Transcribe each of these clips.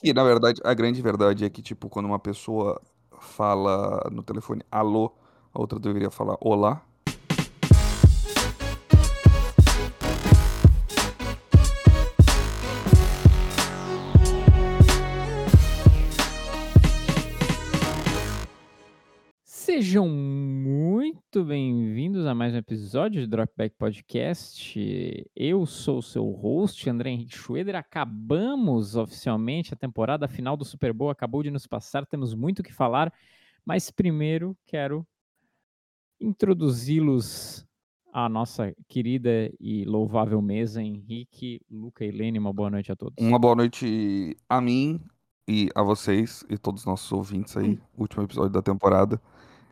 Que, na verdade, a grande verdade é que, tipo, quando uma pessoa fala no telefone alô, a outra deveria falar olá. Sejam muito bem-vindos a mais um episódio de Dropback Podcast. Eu sou o seu host, André Henrique Schroeder. Acabamos oficialmente a temporada final do Super Bowl, acabou de nos passar, temos muito o que falar, mas primeiro quero introduzi-los à nossa querida e louvável mesa, Henrique, Luca e Lene. Uma boa noite a todos. Uma boa noite a mim e a vocês e todos os nossos ouvintes aí. Último episódio da temporada.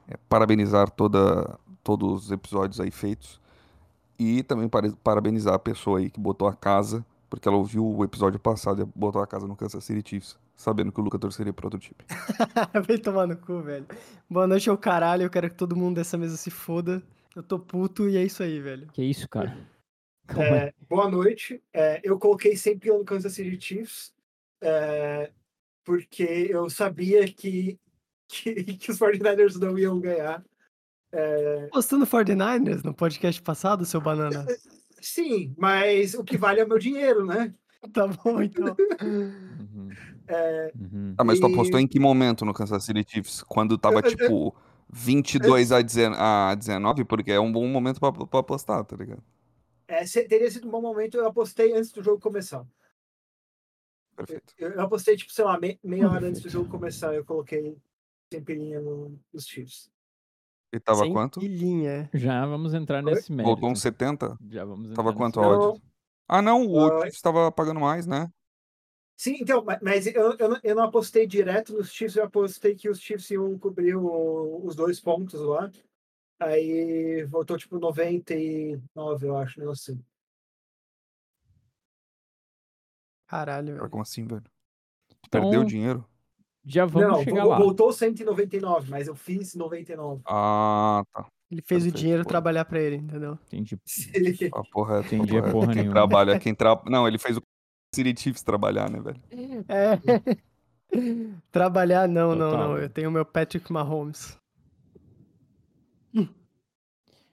É, parabenizar toda, todos os episódios aí feitos. E também para, parabenizar a pessoa aí que botou a casa, porque ela ouviu o episódio passado e botou a casa no Kansas City Chiefs, sabendo que o Luca torceria para outro time. Vem tomar no cu, velho. Boa noite ao caralho, eu quero que todo mundo dessa mesa se foda. Eu tô puto e é isso aí, velho. Que isso, cara? É, boa noite. É, eu coloquei sempre no Kansas City Chiefs, é, porque eu sabia que que, que os 49ers não iam ganhar. É... Postando 49ers no podcast passado, seu banana? Sim, mas o que vale é o meu dinheiro, né? Tá bom, então. Uhum. É, uhum. Ah, mas e... tu apostou em que momento no Kansas City Chiefs? Quando tava, tipo, 22 a 19? Porque é um bom momento pra, pra apostar, tá ligado? É, teria sido um bom momento, eu apostei antes do jogo começar. Perfeito. Eu, eu apostei, tipo, sei lá, meia hora antes do jogo começar, eu coloquei tempelinha no, nos Chiefs. E tava Sem quanto? Pilhinha. Já vamos entrar nesse mérito. Voltou uns 70? Já vamos Tava quanto a odd? Ah, não, o uh, Chiefs tava pagando mais, né? Sim, então, mas eu, eu, eu não apostei direto nos Chiefs, eu apostei que os Chiefs iam cobrir o, os dois pontos lá. Aí voltou tipo 99, eu acho, não assim. Caralho, velho. Como assim, velho? Então... Perdeu dinheiro? Já vamos não, chegar lá. Voltou 199, mas eu fiz 99. Ah, tá. Ele fez Perfeito, o dinheiro porra. trabalhar pra ele, entendeu? Entendi. Ele... Ah, porra, Entendi porra, porra quem nenhuma. trabalha, quem tra... Não, ele fez o City Chiefs trabalhar, né, velho? É. trabalhar, não, Total. não, não. Eu tenho o meu Patrick Mahomes.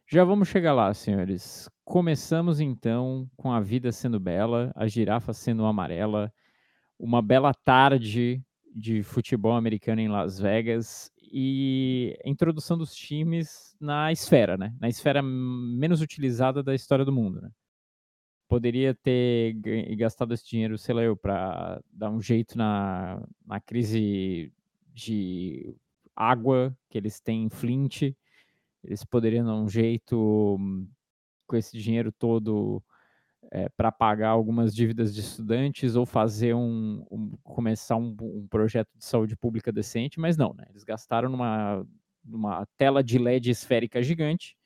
Já vamos chegar lá, senhores. Começamos então com a vida sendo bela, a girafa sendo amarela, uma bela tarde de futebol americano em Las Vegas e introdução dos times na esfera, né? Na esfera menos utilizada da história do mundo, né? Poderia ter gastado esse dinheiro, sei lá eu, para dar um jeito na, na crise de água que eles têm em Flint. Eles poderiam dar um jeito com esse dinheiro todo é, para pagar algumas dívidas de estudantes ou fazer um, um começar um, um, projeto de saúde pública decente, mas não, né? Eles gastaram numa, numa tela de LED esférica gigante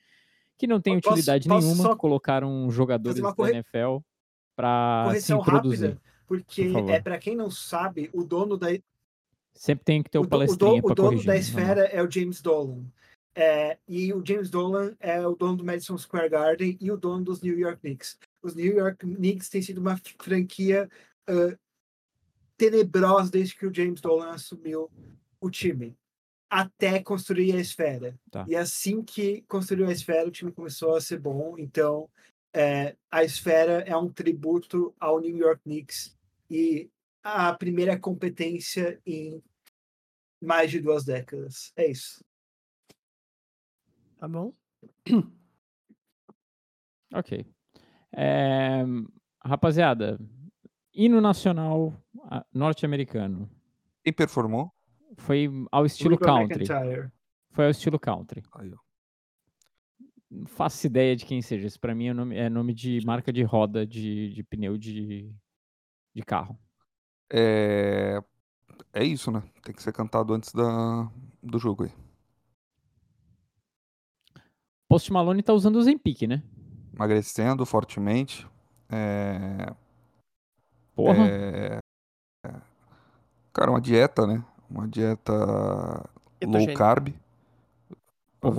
que não tem posso, utilidade posso nenhuma. Colocaram jogadores da corre... NFL para se introduzir. Rápida, porque por é para quem não sabe, o dono da sempre tem que ter o, o palestrinha para corrigir. O dono da esfera é o James Dolan. É, e o James Dolan é o dono do Madison Square Garden e o dono dos New York Knicks os New York Knicks têm sido uma franquia uh, tenebrosa desde que o James Dolan assumiu o time, até construir a esfera. Tá. E assim que construiu a esfera, o time começou a ser bom. Então, é, a esfera é um tributo ao New York Knicks e a primeira competência em mais de duas décadas. É isso. Tá bom. Ok. É, rapaziada, hino nacional norte-americano. E performou? Foi ao estilo country. Foi ao estilo country. Aí, ó. Não faço ideia de quem seja. Isso pra mim é nome, é nome de marca de roda de, de pneu de, de carro. É... é isso, né? Tem que ser cantado antes da... do jogo aí. Post Malone tá usando o Zempic, né? emagrecendo fortemente. É... Porra! É... Cara, uma dieta, né? Uma dieta low carb.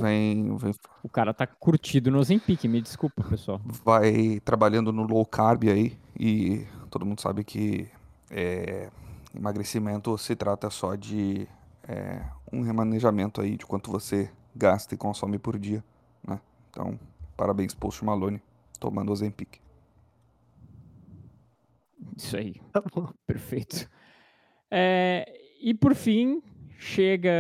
Vem, vem... O cara tá curtido no Ozempic, me desculpa, pessoal. Vai trabalhando no low carb aí e todo mundo sabe que é, emagrecimento se trata só de é, um remanejamento aí de quanto você gasta e consome por dia? Então, parabéns, Post Malone, tomando o Ozempic. Isso aí. Tá bom. Perfeito. É, e por fim, chega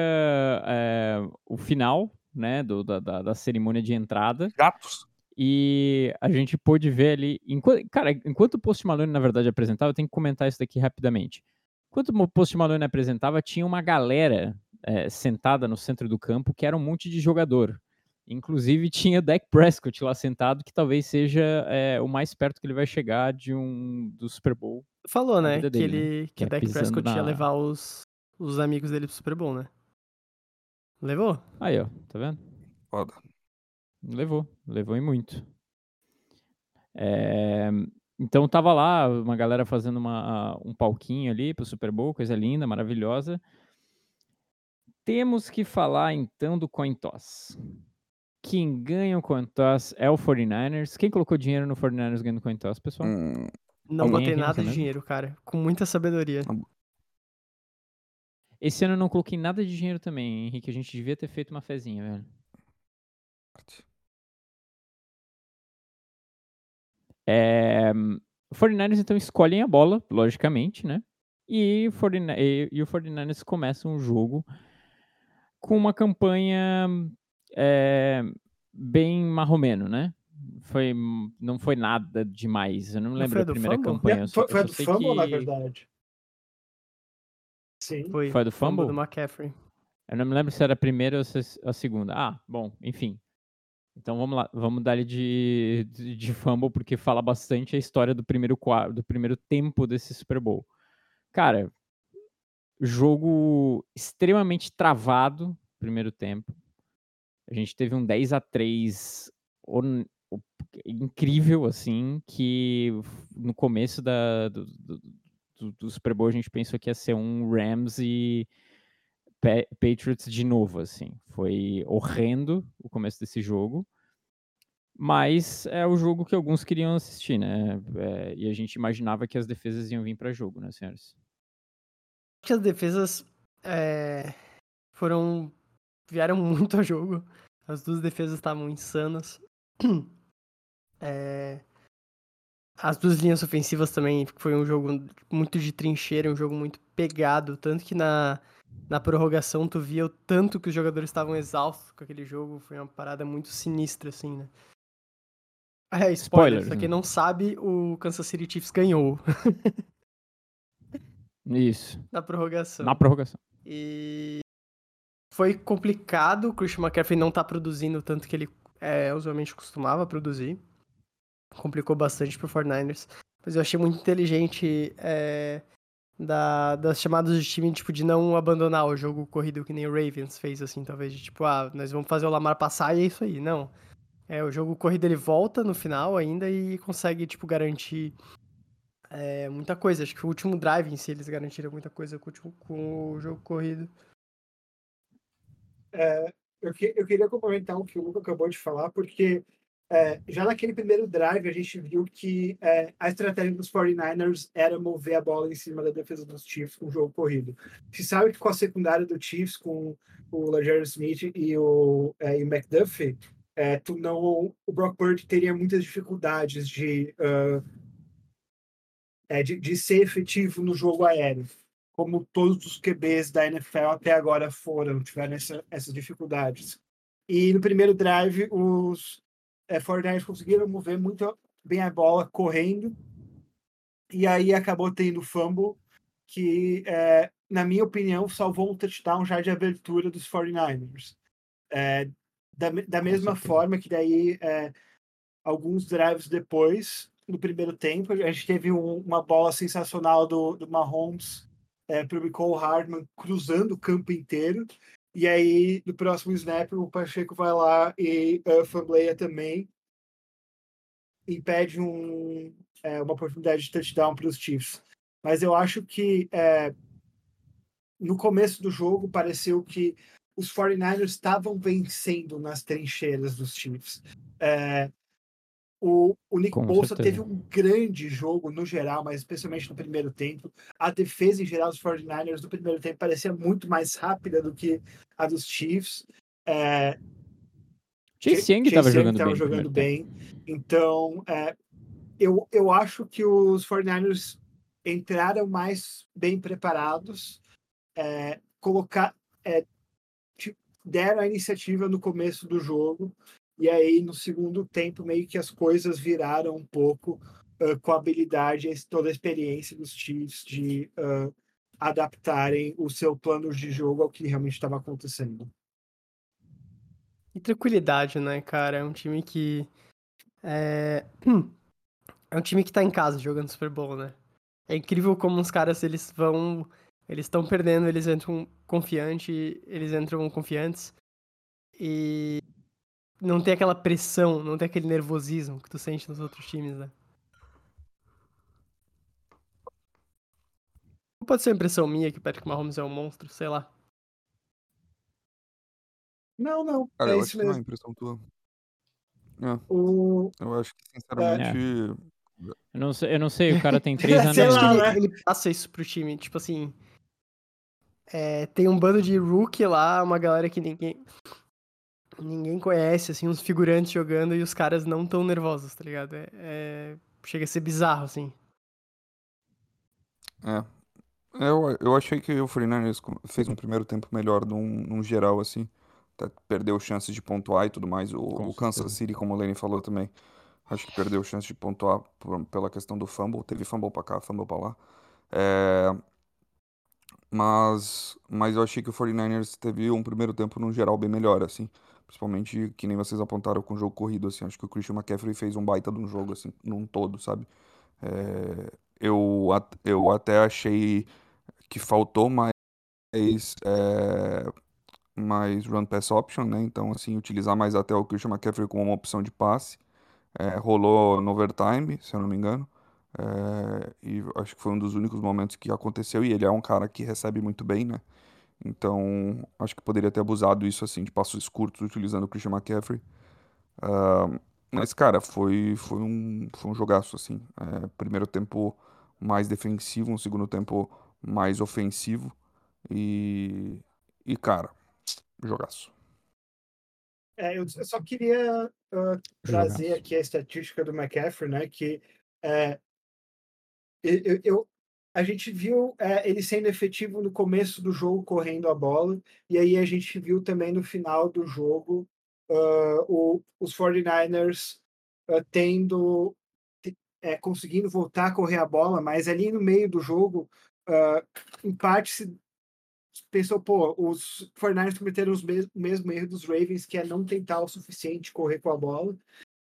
é, o final né, do, da, da, da cerimônia de entrada. Gatos? E a gente pôde ver ali. Enquanto, cara, enquanto o Post Malone, na verdade, apresentava, eu tenho que comentar isso daqui rapidamente. Enquanto o Post Malone apresentava, tinha uma galera é, sentada no centro do campo que era um monte de jogador. Inclusive tinha Dak Prescott lá sentado, que talvez seja é, o mais perto que ele vai chegar de um do Super Bowl. Falou, né? vida Que dele, né? ele. Que Que é Dak Prescott ia na- levar os, os amigos dele pro Super Bowl, né? Levou? Aí, ó, tá vendo? Foda. Levou, levou e muito. É, então tava lá uma galera fazendo uma, um palquinho ali pro Super Bowl, coisa linda, maravilhosa. Temos que falar então do Coin Toss. Quem ganha o Coin Toss é o 49ers. Quem colocou dinheiro no 49ers ganhando o Coin Toss, pessoal? Hum, Não botei nada de dinheiro, cara. Com muita sabedoria. Esse ano eu não coloquei nada de dinheiro também, Henrique. A gente devia ter feito uma fezinha, velho. É, o 49ers então escolhem a bola, logicamente, né? E, o 49 e, e o 49ers começam o jogo com uma campanha é, bem marromeno, né? Foi, não foi nada demais. Eu não Não lembro a da primeira fumble? campanha. eu só- Foi, eu do Fumble, na que- verdade. Sim. Foi, Foi do fumble? do McCaffrey. Eu não me lembro se era a primeira ou se a segunda. Ah, bom, enfim. Então vamos lá, vamos dar de, de, de fumble, porque fala bastante a história do primeiro, do primeiro tempo desse Super Bowl. Cara, jogo extremamente travado, primeiro tempo. A gente teve um 10 a 3 on- o- incrível, assim, que no começo da, do, do, do- do Super Bowl a gente pensou que ia ser um Rams e Pa- Patriots de novo, assim. Foi horrendo o começo desse jogo. Mas é o jogo que alguns queriam assistir, né? É, e a gente imaginava que as defesas iam vir para jogo, né, senhores? As defesas é, foram. Vieram muito a jogo. As duas defesas estavam insanas. É, as duas linhas ofensivas também foi um jogo muito de trincheira, um jogo muito pegado. Tanto que na, na prorrogação tu via o tanto que os jogadores estavam exaustos com aquele jogo. Foi uma parada muito sinistra, assim, né? É, spoiler, Spoilers, pra né? quem não sabe, o Kansas City Chiefs ganhou Isso. na prorrogação. Na prorrogação. E foi complicado o Christian McCaffrey não tá produzindo tanto que ele é, usualmente costumava produzir. Complicou bastante pro 49ers. Mas eu achei muito inteligente é, da, das chamadas de time, tipo, de não abandonar o jogo corrido que nem o Ravens fez, assim, talvez, de tipo, ah, nós vamos fazer o Lamar passar e é isso aí. Não. É, o jogo corrido ele volta no final ainda e consegue, tipo, garantir é, muita coisa. Acho que o último drive em si eles garantiram muita coisa com o, último- com o jogo corrido. É, eu, que- eu queria complementar o que o Luca acabou de falar, porque é, já naquele primeiro drive a gente viu que é, a estratégia dos 49ers era mover a bola em cima da defesa dos Chiefs com o jogo corrido. Se sabe que com a secundária do Chiefs, com o Lajer Smith e o, é, e o McDuffie, é, tu não, o Brock Purdy teria muitas dificuldades de, é, de, de ser efetivo no jogo aéreo como todos os QBs da NFL até agora foram, tiveram essa, essas dificuldades. E no primeiro drive, os é, 49ers conseguiram mover muito bem a bola correndo, e aí acabou tendo fumble, que, é, na minha opinião, salvou um touchdown já de abertura dos 49ers. É, da, me- da mesma forma que daí, é, alguns drives depois, no primeiro tempo, a gente teve um- uma bola sensacional do, do Mahomes é, o Nicole Hardman cruzando o campo inteiro. E aí, no próximo snap, o Pacheco vai lá e uh, fumbleia também. Impede um, é, uma oportunidade de touchdown para os Chiefs. Mas eu acho que é, no começo do jogo pareceu que os 49ers estavam vencendo nas trincheiras dos Chiefs. É, O, o Nick Bolsa teve um grande jogo no geral, mas especialmente no primeiro tempo. A defesa em geral dos 49ers no primeiro tempo parecia muito mais rápida do que a dos Chiefs. É, Chase Young estava jogando bem. jogando bem. Então, é, eu, eu acho que os 49ers entraram mais bem preparados, é, colocar, é, deram a iniciativa no começo do jogo, e aí no segundo tempo meio que as coisas viraram um pouco ah, com a habilidade toda a experiência dos Chiefs de ah, adaptarem o seu plano de jogo ao que realmente estava acontecendo. E tranquilidade, né, cara? É um time que. É... é um time que tá em casa jogando Super Bowl, né? É incrível como os caras, eles vão. Eles estão perdendo, eles entram confiante, eles entram confiantes. E não tem aquela pressão, não tem aquele nervosismo que tu sente nos outros times, né? Pode ser uma impressão minha que o Patrick Mahomes é um monstro, sei lá. Não, não, Cara, é eu isso acho que não é mesmo. impressão tua. É, O, eu acho que, sinceramente, Eu não sei, eu não sei, o cara tem três anos. Sei lá, ele, né? ele passa isso pro time, tipo assim. é, tem um bando de rookie lá, uma galera que ninguém. Ninguém conhece, assim, uns figurantes jogando e os caras não tão nervosos, tá ligado? É, é- chega a ser bizarro, assim. é. Eu, eu achei que o 49ers co- fez um primeiro tempo melhor num, num geral, assim. Até perdeu chances de pontuar e tudo mais. O, o Kansas. City, como o Lenny falou também, acho que perdeu chance de pontuar por- pela questão do fumble. Teve fumble pra cá, fumble pra lá. É, mas, mas eu achei que o 49ers teve um primeiro tempo, no geral, bem melhor, assim. Principalmente, que nem vocês apontaram com o jogo corrido, assim. Acho que o Christian McCaffrey fez um baita de um jogo, assim, num todo, sabe? É, eu, eu até achei que faltou mais, é, mais run pass option, né? Então, assim, utilizar mais até o Christian McCaffrey como uma opção de passe. É, rolou no overtime, se eu não me engano. É, e acho que foi um dos únicos momentos que aconteceu. E ele é um cara que recebe muito bem, né? Então, acho que poderia ter abusado isso, assim, de passos curtos utilizando o Christian McCaffrey. Ah, mas, cara, foi, foi um, foi um jogaço, assim. É, primeiro tempo mais defensivo, um segundo tempo mais ofensivo. E, e cara, jogaço. É, eu só queria ah, trazer Jogaço. aqui a estatística do McCaffrey, né? Que é, eu- eu- a gente viu é, ele sendo efetivo no começo do jogo correndo a bola, e aí a gente viu também no final do jogo ah, o- os 49ers ah, tendo te- é, conseguindo voltar a correr a bola, mas ali no meio do jogo, ah, em parte se pensou, pô, os 49ers cometeram os mes- o mesmo erro dos Ravens, que é não tentar o suficiente correr com a bola.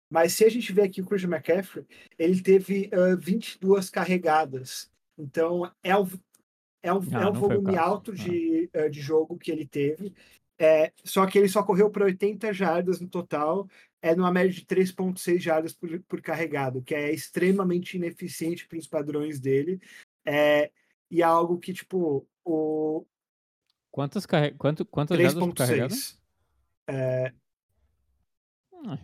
Mas se a gente vê aqui o Christian McCaffrey, ele teve ah, 22 carregadas. Então, é um, é um, Ah, é um volume alto de, ah, de jogo que ele teve. É, só que ele só correu para 80 jardas no total, é numa média de 3,6 jardas por, por carregado, que é extremamente ineficiente para os padrões dele. É, e é algo que, tipo, o, Quantas, carre... Quanto, quantas jardas por carregada? 3.6. Ah,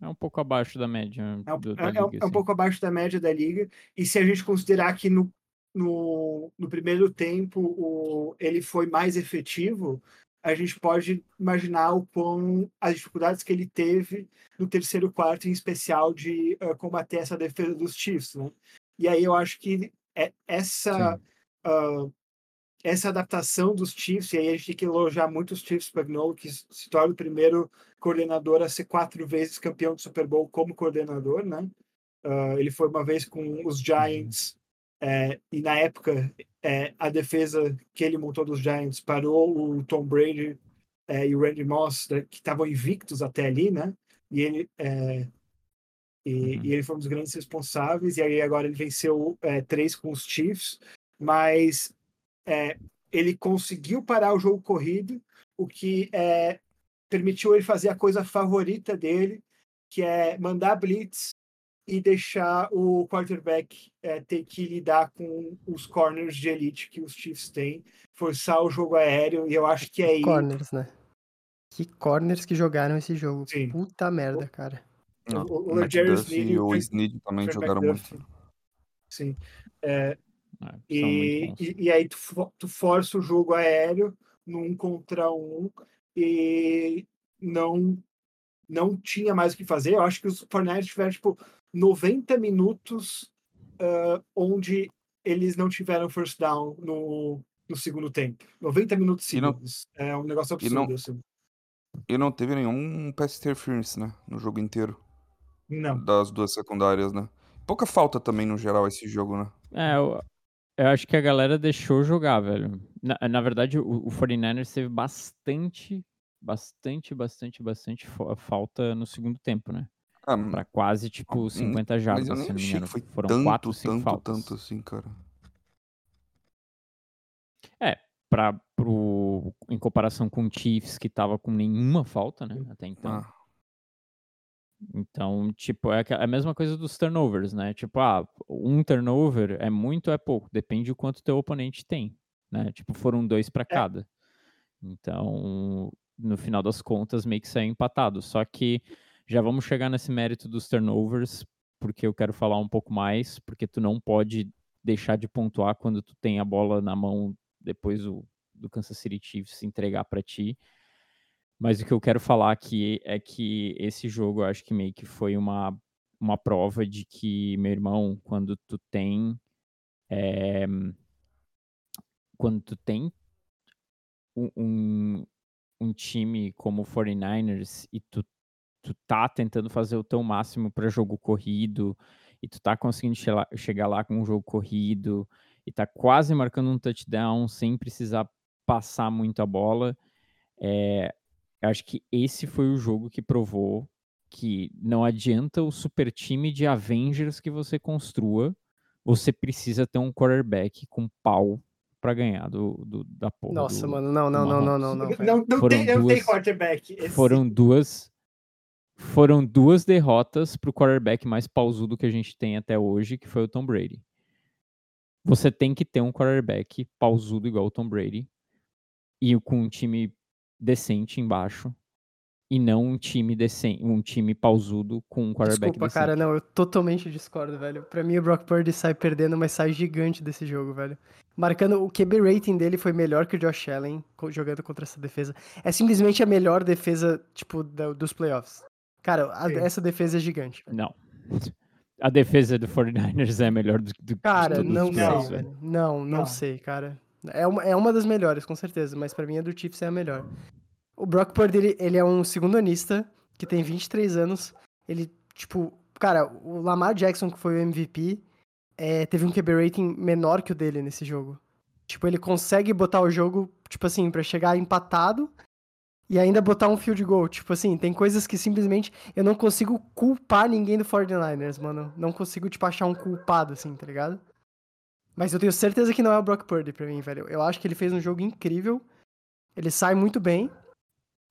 É um pouco abaixo da média É, um- do, é- é um- liga, é um assim. pouco abaixo da média da liga. E se a gente considerar que no, no, no primeiro tempo o, ele foi mais efetivo, a gente pode imaginar o quão as dificuldades que ele teve no terceiro quarto, em especial, de ah, combater essa defesa dos Chiefs. Né? E aí eu acho que é- essa. Ah, essa adaptação dos Chiefs, e aí a gente tem que elogiar muito os Chiefs Spagnuolo, que se torna o primeiro coordenador a ser quatro vezes campeão do Super Bowl como coordenador, né? Ah, ele foi uma vez com os Giants, é, e na época é, a defesa que ele montou dos Giants parou o Tom Brady é, e o Randy Moss, né, que estavam invictos até ali, né? E ele, é, e, Uhum. e ele foi um dos grandes responsáveis, e aí agora ele venceu é, três com os Chiefs, mas é, ele conseguiu parar o jogo corrido, o que permitiu ele fazer a coisa favorita dele, que é mandar blitz e deixar o quarterback é, ter que lidar com os corners de elite que os Chiefs têm, forçar o jogo aéreo, e eu acho que é aí Corners, né? Que corners que jogaram esse jogo. Sim. Puta merda, cara. Não, o, o o Sneed e o Snead também jogaram muito. Sim. É, É, E, e, e aí tu, tu força o jogo aéreo no um contra um e não não tinha mais o que fazer. Eu acho que os 49ers tiveram tipo 90 minutos ah, onde eles não tiveram first down no, no segundo tempo. 90 minutos E não- seguidos. É um negócio e não- absurdo. assim. E não teve nenhum pass interference, né? No jogo inteiro. Não. Das duas secundárias, né? Pouca falta também no geral esse jogo, né? É, eu, eu acho que a galera deixou jogar, velho. Na, na verdade, o, o 49ers teve bastante, bastante, bastante, bastante fa- falta no segundo tempo, né? Ah, Pra quase, tipo, hum, 50 jardas, mas eu se não me foi Foram tanto, 4, 5 tanto, faltas. tanto assim, cara. Pra, pro, em comparação com o Chiefs, que tava com nenhuma falta, né? Até então. Ah, Então, tipo, é é a mesma coisa dos turnovers, né? Tipo, ah, um turnover é muito ou é pouco, depende do quanto teu oponente tem, né? Tipo, foram dois para cada. Então, no final das contas, meio que saiu empatado. Só que já vamos chegar nesse mérito dos turnovers, porque eu quero falar um pouco mais, porque tu não pode deixar de pontuar quando tu tem a bola na mão depois do, Kansas City Chiefs entregar para ti. Mas o que eu quero falar aqui é que esse jogo eu acho que meio que foi uma, uma prova de que, meu irmão, quando tu tem. eh, quando tu tem um, um, um time como o 49ers e tu, tu tá tentando fazer o teu máximo para jogo corrido e tu tá conseguindo che- chegar lá com um jogo corrido e tá quase marcando um touchdown sem precisar passar muito a bola, é, eu acho que esse foi o jogo que provou que não adianta o super time de Avengers que você construa, você precisa ter um quarterback com pau pra ganhar do, do- da porra. Nossa, do- mano, não, não, não, não, não, não, velho. Não, não, Foram tem, não tem duas- quarterback. Esse- Foram duas. Foram duas derrotas pro quarterback mais pausudo que a gente tem até hoje, que foi o Tom Brady. Você tem que ter um quarterback pausudo igual o Tom Brady e com um time decente embaixo e não um time decente, um time pausudo com um quarterback Desculpa, decente. cara, não, eu totalmente discordo, velho. Pra mim, o Brock Purdy sai perdendo, mas sai gigante desse jogo, velho. Marcando, o QB rating dele foi melhor que o Josh Allen jogando contra essa defesa. É simplesmente a melhor defesa, tipo, da- dos playoffs. Cara, a- essa defesa é gigante. velho. Não. A defesa do 49ers é melhor do que Cara, todos não os sei, playoffs, velho. Não, não, Não. sei, cara. É uma, é uma das melhores, com certeza, mas pra mim a do Chiefs é a melhor. O Brock Purdy, ele, ele é um segundanista que tem 23 anos. Ele, tipo, cara, o Lamar Jackson, que foi o MVP, é, teve um QB rating menor que o dele nesse jogo. Tipo, ele consegue botar o jogo, tipo assim, pra chegar empatado e ainda botar um field goal. Tipo assim, tem coisas que simplesmente eu não consigo culpar ninguém do 49ers, mano. Não consigo, tipo, achar um culpado, assim, tá ligado? Mas eu tenho certeza que não é o Brock Purdy pra mim, velho. Eu acho que ele fez um jogo incrível. Ele sai muito bem.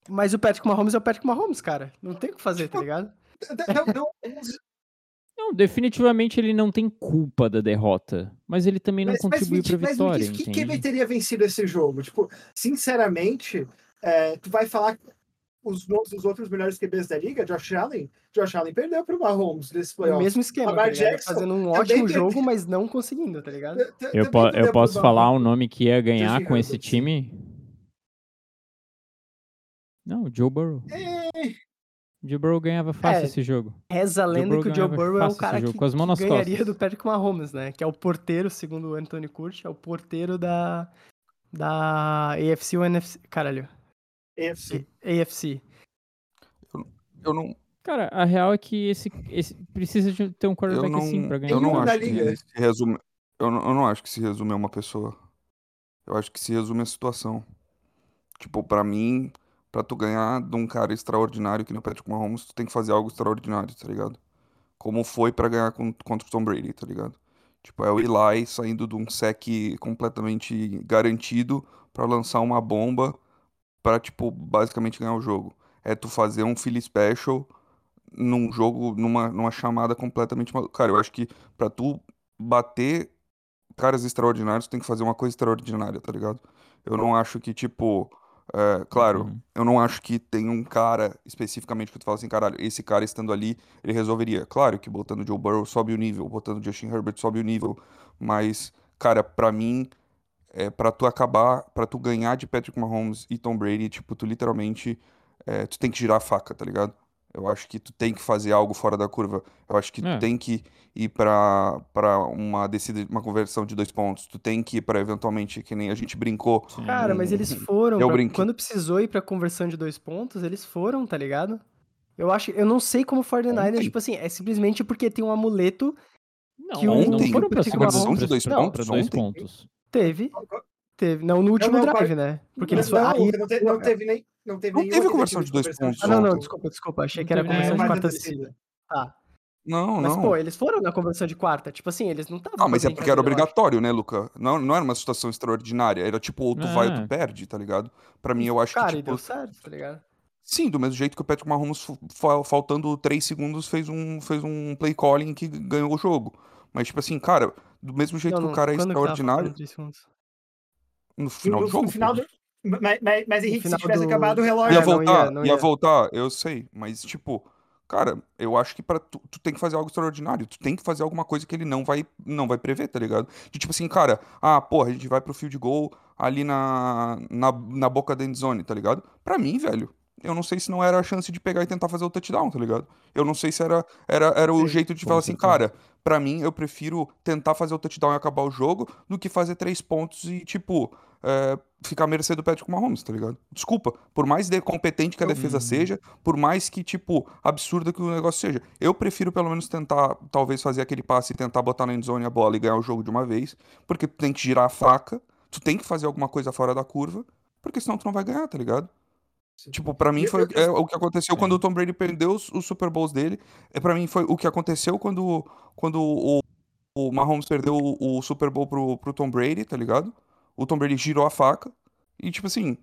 Mas o Patrick Mahomes é o Patrick Mahomes, cara. Não tem o que fazer, tá ligado? Não, não, Não, definitivamente ele não tem culpa da derrota, mas ele também não Mas, mas, contribuiu mas me vitória, diz, que QB entende? teria vencido esse jogo? Tipo, sinceramente, é, tu vai falar os nomes dos outros melhores QBs da liga? Josh Allen? Josh Allen perdeu pro Mahomes nesse O playoff. mesmo esquema, Lamar tá? Jackson Fazendo um ótimo tem- jogo, mas não conseguindo, tá ligado? Eu, po- eu posso falar um Mahomes. nome que ia ganhar com esse time? Não, o Joe Burrow. É, O Joe Burrow ganhava fácil É, esse jogo. Reza a Joe lenda Burrow que o Joe Burrow é o cara jogo, que, com as mãos que nas ganharia costas. do Patrick Mahomes, né? Que é o porteiro, segundo o Anthony Curti, é o porteiro da, da AFC ou NFC... Caralho. AFC. AFC. Eu não, Cara, a real é que esse, esse precisa de ter um eu quarterback não, assim pra ganhar. eu não acho que se resume. Eu não, eu não acho que se resume a uma pessoa. Eu acho que se resume a situação. Tipo, pra mim, pra tu ganhar de um cara extraordinário que nem o Patrick Mahomes, tu tem que fazer algo extraordinário, tá ligado? Como foi pra ganhar con- contra o Tom Brady, tá ligado? Tipo, é o Eli saindo de um sec completamente garantido pra lançar uma bomba pra, tipo, basicamente ganhar o jogo. É tu fazer um Philly Special num jogo, numa, numa chamada completamente maluca. Cara, eu acho que pra tu bater caras extraordinários, tu tem que fazer uma coisa extraordinária, tá ligado? Eu não acho que, tipo, É, claro, Uhum. eu não acho que tem um cara especificamente que tu fala assim, caralho, esse cara estando ali, ele resolveria. Claro que botando Joe Burrow sobe o nível, botando Justin Herbert sobe o nível, mas, cara, pra mim, é, para tu acabar, pra tu ganhar de Patrick Mahomes e Tom Brady, tipo, tu literalmente, é, tu tem que girar a faca, tá ligado? Eu acho que tu tem que fazer algo fora da curva. Eu acho que tu É. tem que ir pra, pra uma descida, uma conversão de dois pontos. Tu tem que ir pra eventualmente, que nem a gente brincou, Sim. Cara, mas eles foram. Eu pra- brinquei. Quando precisou ir pra conversão de dois pontos, eles foram, tá ligado? Eu acho. Eu não sei como o 49ers, Ontem? tipo assim, é simplesmente porque tem um amuleto. Não, que não ontem, foram pra Patrick conversão de dois Não, pontos. Pra dois ontem. pontos. Teve. Teve. Não, no último não, drive, par- né? Porque não, eles foram. aí- não, te- não teve nem. Não teve, Não teve conversão tentativa de dois pontos Ah, não, não, desculpa, desculpa. Achei Não que era teve conversão de nenhuma quarta descida. descida. Tá. Não, Mas, não. pô, eles foram na conversão de quarta. Tipo assim, eles não estavam. Ah, mas é porque era obrigatório, né, Luca? Não, não era uma situação extraordinária. Era tipo, ou tu vai ou É. tu perde, tá ligado? Pra mim, eu acho Cara, que, e tipo, deu certo, tá ligado? sim, do mesmo jeito que o Patrick Mahomes, faltando três segundos, fez um, fez um play calling que ganhou o jogo. Mas, tipo assim, cara, do mesmo jeito Não, que o cara é extraordinário, no final no, do jogo. no final pô. do, mas, mas, mas Henrique, se tivesse do- acabado o Ia relógio. É, não voltar, ia, não ia ia. voltar, eu sei. Mas, tipo, cara, eu acho que para tu, tu tem que fazer algo extraordinário. Tu tem que fazer alguma coisa que ele não vai, não vai prever, tá ligado? De tipo assim, cara, ah, porra, a gente vai pro field goal ali na, na, na boca da endzone, tá ligado? Pra mim, velho, eu não sei se não era a chance de pegar e tentar fazer o touchdown, tá ligado? Eu não sei se era, era, era o Sim, jeito de falar assim, cara, pra mim eu prefiro tentar fazer o touchdown e acabar o jogo do que fazer três pontos e, tipo, é, ficar à mercê do Patrick Mahomes, tá ligado? Desculpa, por mais de competente que a defesa seja, por mais que, tipo, absurdo que o negócio seja, eu prefiro pelo menos tentar, talvez, fazer aquele passe e tentar botar na endzone a bola e ganhar o jogo de uma vez, porque tu tem que girar a faca, tu tem que fazer alguma coisa fora da curva, porque senão tu não vai ganhar, tá ligado? Tipo, pra mim foi é, o que aconteceu quando o Tom Brady perdeu os, os Super Bowls dele. É, para mim foi o que aconteceu quando, quando o, o Mahomes perdeu o, o Super Bowl pro, pro Tom Brady, tá ligado? O Tom Brady girou a faca. E, tipo assim,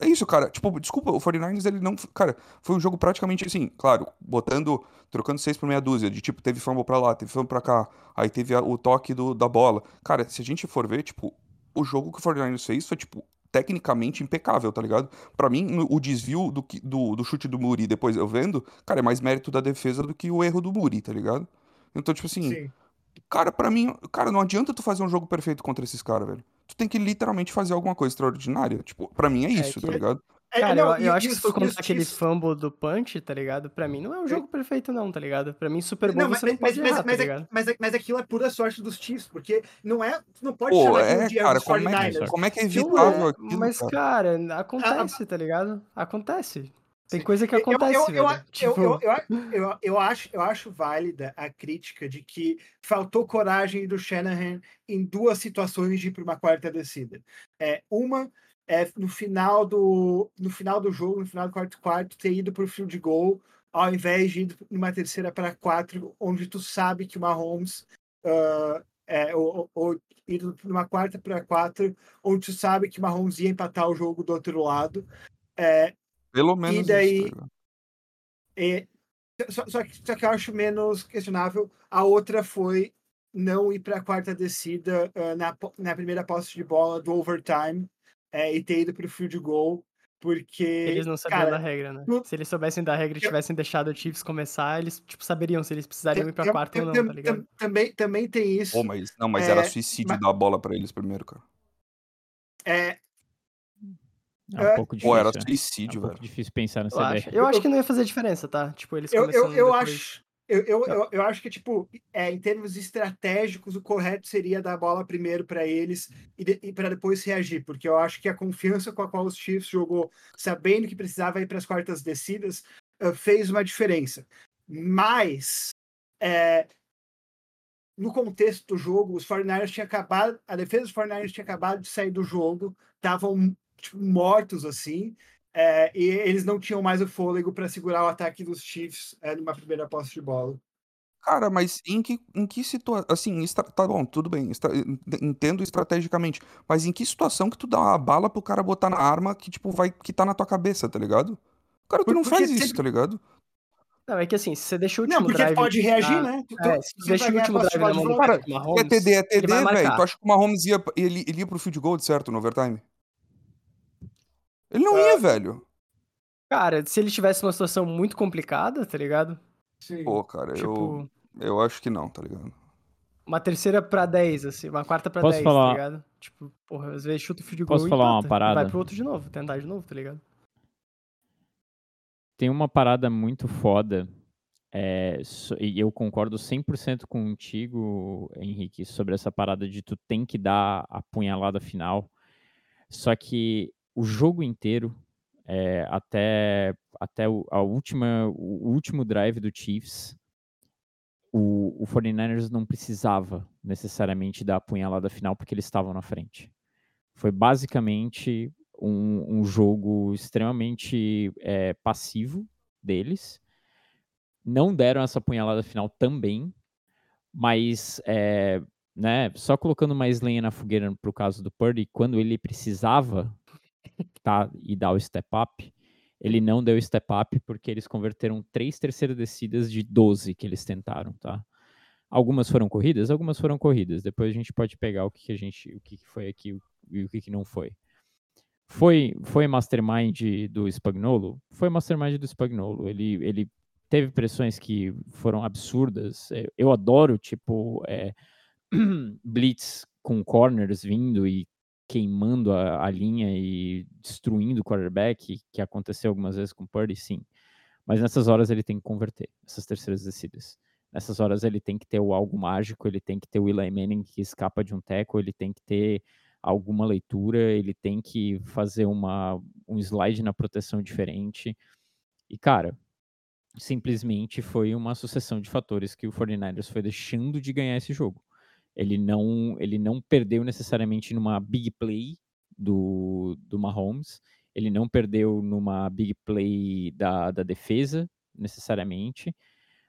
é isso, cara. Tipo, desculpa, o 49ers, ele não. Cara, foi um jogo praticamente assim, claro, botando, trocando seis por meia dúzia. De tipo, teve fumble pra lá, teve fumble pra cá. Aí teve a- o toque do, da bola. Cara, se a gente for ver, tipo, o jogo que o 49ers fez foi, tipo, tecnicamente impecável, tá ligado? Pra mim, o desvio do, do, do chute do Muri, depois eu vendo, cara, é mais mérito da defesa do que o erro do Muri, tá ligado? Então, tipo assim, Sim. cara, pra mim, cara, não adianta tu fazer um jogo perfeito contra esses caras, velho. Tu tem que literalmente fazer alguma coisa extraordinária. Tipo, pra mim é isso, que- tá ligado? É, Cara, não, eu, eu e acho que se for contar aquele Chiefs- fumble do punch, tá ligado? Pra mim não é um jogo perfeito, não, tá ligado? Pra mim, Super Bowl Não, mas, você não mas, pode mas, errar, mas, tá é- ligado? mas, é- mas aquilo é pura sorte dos Chiefs, porque não é. Não pode Pô, chamar é, de cara, como é, que, 49ers. como é que é evitável é, aquilo, mas, cara? cara, acontece, tá ligado? Acontece. Tem Sim. coisa que acontece, eu, eu, velho. eu, Tipo, eu, eu, eu, eu acho, eu acho válida a crítica de que faltou coragem do Shanahan em duas situações de ir para uma quarta descida. É, uma é no final do no final do jogo, no final do quarto quarto, ter ido para o field goal ao invés de ir numa terceira para quatro, onde tu sabe que o Mahomes ah, é, ou, ou, ir numa quarta para quatro, onde tu sabe que o Mahomes ia empatar o jogo do outro lado. É, Pelo menos daí- isso, tá é, só, só que, só que eu acho menos questionável. A outra foi não ir para a quarta descida ah, na, na primeira posse de bola do overtime é, e ter ido para o field goal, porque. eles não sabiam cara, da regra, né? no- Se eles soubessem da regra e eu- tivessem deixado o Chiefs começar, eles, tipo, saberiam se eles precisariam ir pra quarta ou não, tá ligado? tam- Também, também tem isso. Pô, mas, não, mas era É, suicídio mas- dar a bola pra eles primeiro, cara. É, É um É, pouco difícil. Pô, era é. É suicídio, um pouco velho. difícil pensar no Eu acho. CBR. Eu acho que não ia fazer diferença, tá? Tipo, eles eu, eu, eu depois... acho. Eu, eu, eu, eu acho que, tipo, é, em termos estratégicos, o correto seria dar a bola primeiro para eles e, de- e para depois reagir, porque eu acho que a confiança com a qual os Chiefs jogou, sabendo que precisava ir para as quartas descidas, eh, fez uma diferença. Mas, é, no contexto do jogo, os 49ers tinham acabado, a defesa dos 49ers tinha acabado de sair do jogo, estavam tipo, mortos assim, é, e eles não tinham mais o fôlego para segurar o ataque dos Chiefs é, numa primeira posse de bola. Cara, mas em que, em que situação. Assim, estra- tá bom, tudo bem. estra- en- Entendo estrategicamente. Mas em que situação que tu dá uma bala pro cara botar na arma que, tipo, vai. que tá na tua cabeça, tá ligado? Cara, tu Por- não porque faz isso, sempre- tá ligado? Não, é que assim, se você deixa o último Não, porque drive... pode reagir, na- né? Tu- É, tu- se tu deixa o último de drive na mão de do volta. Patrick É Mahomes, TD, é TD, velho. Tu acha que o Mahomes ia, ele, ele ia pro field goal, certo, no overtime? Ele não ia, velho. Cara, se ele tivesse uma situação muito complicada, tá ligado? Sim. Pô, cara, Tipo, eu, eu acho que não, tá ligado? uma terceira pra 10, assim, uma quarta pra Posso 10, falar- tá ligado? Tipo, porra, às vezes chuta o fio de Posso gol e falar uma empata, e parada? Vai pro outro de novo, tentar de novo, tá ligado? Tem uma parada muito foda, é, e eu concordo 100% contigo, Henrique, sobre essa parada de tu tem que dar a punhalada final. Só que o jogo inteiro, é, até, até o, a última, o último drive do Chiefs, o, o 49ers não precisava necessariamente dar a punhalada final porque eles estavam na frente. Foi basicamente um, um jogo extremamente é, passivo deles. Não deram essa punhalada final também, mas é, né, só colocando mais lenha na fogueira pro caso do Purdy, quando ele precisava tá, e dar o step up, ele não deu step up porque eles converteram três terceiras descidas de 12 que eles tentaram, tá? Algumas foram corridas, algumas foram corridas. Depois a gente pode pegar o que, que a gente, o que, que foi aqui e o que, que não foi. Foi, foi mastermind do Spagnolo? Foi mastermind do Spagnolo. Ele, ele teve pressões que foram absurdas. É, Eu adoro, tipo, é, blitz com corners vindo e queimando a, a linha e destruindo o quarterback, que aconteceu algumas vezes com o Purdy, sim. Mas nessas horas ele tem que converter, essas terceiras descidas. Nessas horas ele tem que ter o algo mágico, ele tem que ter o Eli Manning que escapa de um teco, ele tem que ter alguma leitura, ele tem que fazer uma, um slide na proteção diferente. E, cara, simplesmente foi uma sucessão de fatores que o 49ers foi deixando de ganhar esse jogo. Ele não, ele não perdeu necessariamente numa big play do, do Mahomes, ele não perdeu numa big play da, da defesa, necessariamente,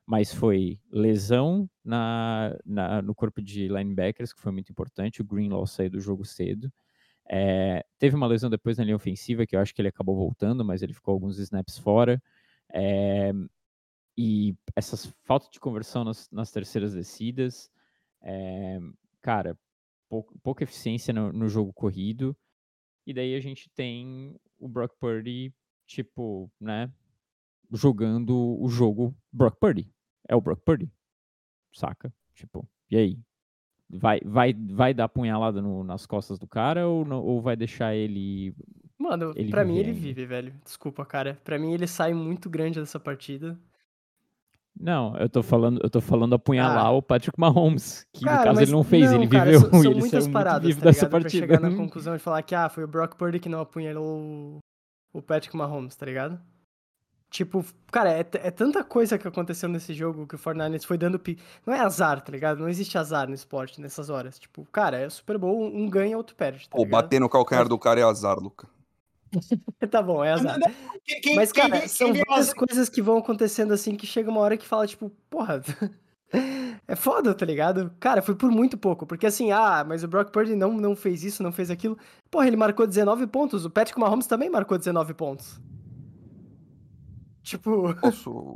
mas foi lesão na, na, no corpo de linebackers, que foi muito importante. O Greenlaw saiu do jogo cedo. É, teve uma lesão depois na linha ofensiva, que eu acho que ele acabou voltando, mas ele ficou alguns snaps fora. É, e essas falta de conversão nas, nas terceiras descidas, é, cara, pou, pouca eficiência no, no, jogo corrido. E daí a gente tem o Brock Purdy, tipo, né, jogando o jogo Brock Purdy. É o Brock Purdy, saca? Tipo, e aí? Vai, vai, vai dar punhalada no, nas costas do cara ou, não, ou vai deixar ele. Mano, ele pra mim ele vive, velho. Desculpa, cara. Pra mim ele sai muito grande dessa partida. Não, eu tô falando, eu tô falando apunhalar Ah. o Patrick Mahomes, que no Cara, caso mas ele não fez, ele cara, viveu, são- São, ele muitas saiu paradas, muito vivo tá dessa ligado? Pra partida. chegar na conclusão e falar que, ah, foi o Brock Purdy que não apunhalou o- Patrick Mahomes, tá ligado? Tipo, cara, é, é tanta coisa que aconteceu nesse jogo que o 49ers foi dando pi... Não é azar, tá ligado? Não existe azar no esporte nessas horas. Tipo, cara, é Super Bowl, um ganha, outro perde, tá Pô, bater no calcanhar do cara é azar, Luca. Tá bom, é azar. Quem- quem- Mas, cara, quem- são quem- várias coisas que vão acontecendo assim que chega uma hora que fala, tipo, porra, é foda, tá ligado? Cara, foi por muito pouco. Porque assim, ah, mas o Brock Purdy não, não fez isso, não fez aquilo. Porra, ele marcou 19 pontos. O Patrick Mahomes também marcou 19 pontos. Tipo, Posso,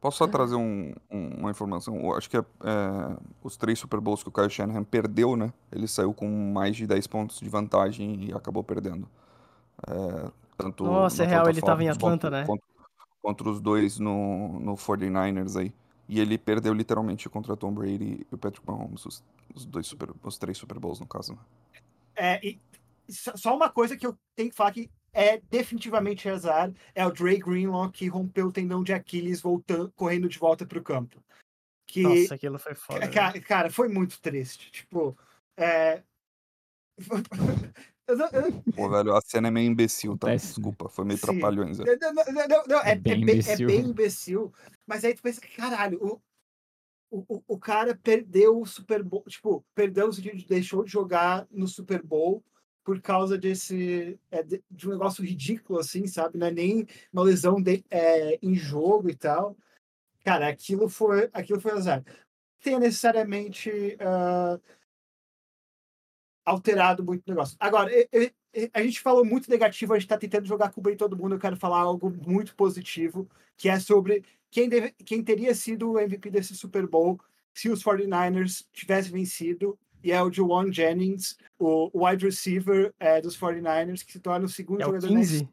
posso só trazer um- um- uma informação? Eu acho que é, é, os três Super Bowls que o Kyle Shanahan perdeu, né? Ele saiu com mais de 10 pontos de vantagem e acabou perdendo. É, tanto Nossa, no é real, ele tava em Atlanta, contra, né? Contra, contra os dois no, no 49ers aí. E ele perdeu literalmente contra Tom Brady e o Patrick Mahomes, os, os dois super, os três Super Bowls no caso. né? É, e só uma coisa que eu tenho que falar que é definitivamente azar é o Dre Greenlaw que rompeu o tendão de Aquiles voltando, correndo de volta pro campo. Que, nossa, aquilo foi foda. cara, cara, foi muito triste. Tipo, é... eu não- eu- Pô, velho, a cena é meio imbecil, tá? Né? Desculpa, foi meio Sim. trapalhões. é. Não, não, não, é, É é bem é imbecil. bem imbecil. Mas aí tu pensa, caralho, o, o, o- cara perdeu o Super Bowl, tipo, perdeu o sentido, deixou de jogar no Super Bowl por causa desse, é, de, de um negócio ridículo, assim, sabe? Não é nem uma lesão de, é, em jogo e tal. Cara, aquilo foi, aquilo foi azar. Tenha necessariamente ah, alterado muito o negócio. Agora, e- e- e- a gente falou muito negativo, a gente tá tentando jogar com bem todo mundo. Eu quero falar algo muito positivo, que é sobre quem, deve, quem teria sido o MVP desse Super Bowl se os 49ers tivessem vencido e é o Juwan Jennings, o wide receiver é, dos 49ers, que se torna o segundo É o jogador na 15?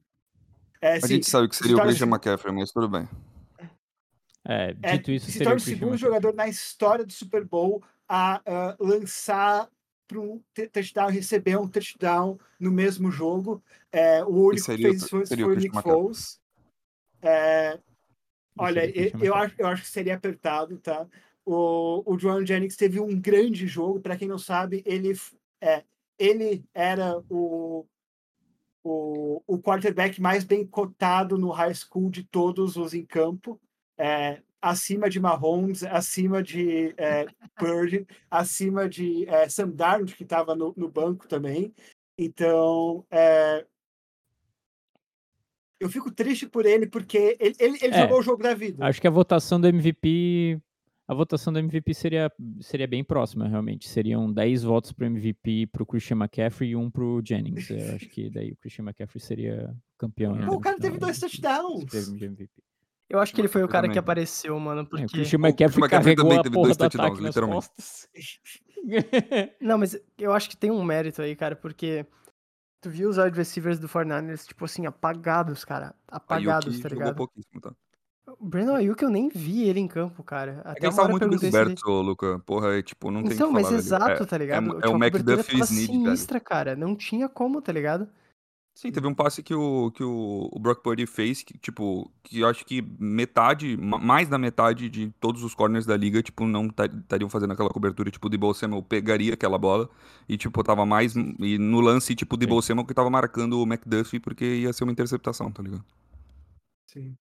É, A sim, gente sabe que seria o Christian o seg- McCaffrey, mas tudo bem. É, é, dito isso, se seria torna o o Christian segundo jogador na história do Super Bowl a ah, lançar para um touchdown, receber um touchdown no mesmo jogo. É, o único que fez isso foi, o Nick. Foles. É, olha, eu, eu acho, eu acho que seria apertado, tá? O, o Joan Jennings teve um grande jogo. Para quem não sabe, ele, é, ele era o, o, o quarterback mais bem cotado no high school de todos os em campo. É, acima de Mahomes, acima de é, Purdy, acima de é, Sam Darnold, que estava no, no banco também. Então, é, eu fico triste por ele, porque ele, ele, ele É, jogou o jogo da vida. Acho que a votação do MVP. A votação do MVP seria, seria bem próxima, realmente. Seriam 10 votos pro MVP pro Christian McCaffrey e um pro Jennings. Eu acho que daí o Christian McCaffrey seria campeão. Pô, o no cara teve dois né, touchdowns. de MVP. Eu acho que ele foi o cara que apareceu, mano, É, porque... o Christian O McCaffrey McCaffrey carregou também a teve porra dois do touchdowns, literalmente. costas. Não, mas eu acho que tem um mérito aí, cara, porque tu viu os wide receivers do 49ers, tipo assim, apagados, cara. Apagados, tá ligado? pouquíssimo, tá? O Brandon Ayuk eu nem vi ele em campo, cara. É Até que estavam eu muito bem se ele... Luca. Porra, é tipo, não tem o Então, que mas falar, exato, É- tá ligado? É, Tipo, é o a cobertura McDuffie's tava need, velho. sinistra, cara. Não tinha como, tá ligado? Sim, teve um passe que o, que o, o Brock Purdy fez, que, tipo, que eu acho que metade, ma- mais da metade de todos os corners da liga, tipo, não ta- estariam fazendo aquela cobertura, tipo, o Debo Samuel pegaria aquela bola e, tipo, tava mais, e no lance, tipo, o Debo Samuel que tava marcando o McDuffie porque ia ser uma interceptação, tá ligado? Sim.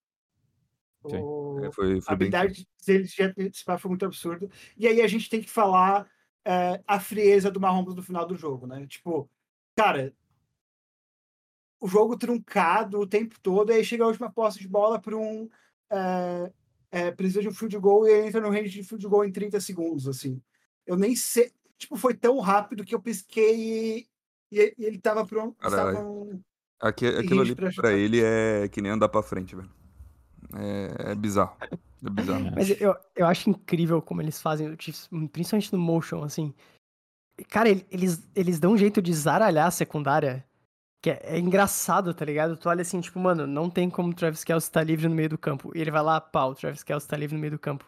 Sim. O- É, foi, a foi bem... habilidade deles de antecipar foi muito absurda. E aí a gente tem que falar é, a frieza do Mahomes no final do jogo, né? Tipo, cara, o jogo truncado o tempo todo, e aí chega a última posse de bola para um. É, é, precisa de um field goal e ele entra no range de field goal em 30 segundos, assim. Eu nem sei. Tipo, foi tão rápido que eu pisquei e, e ele tava pronto. Caralho. estavam- Aqui, aquilo ali pra pra chutar. ele é que nem andar pra frente, velho. É, é bizarro. É bizarro. É. Mas eu, eu acho incrível como eles fazem principalmente no motion, assim. Cara, ele- eles, eles dão um jeito de zaralhar a secundária. Que é, é engraçado, tá ligado? Tu olha assim, tipo, mano, não tem como o Travis Kelce tá livre no meio do campo. E ele vai lá, pau, o Travis Kelce tá livre no meio do campo.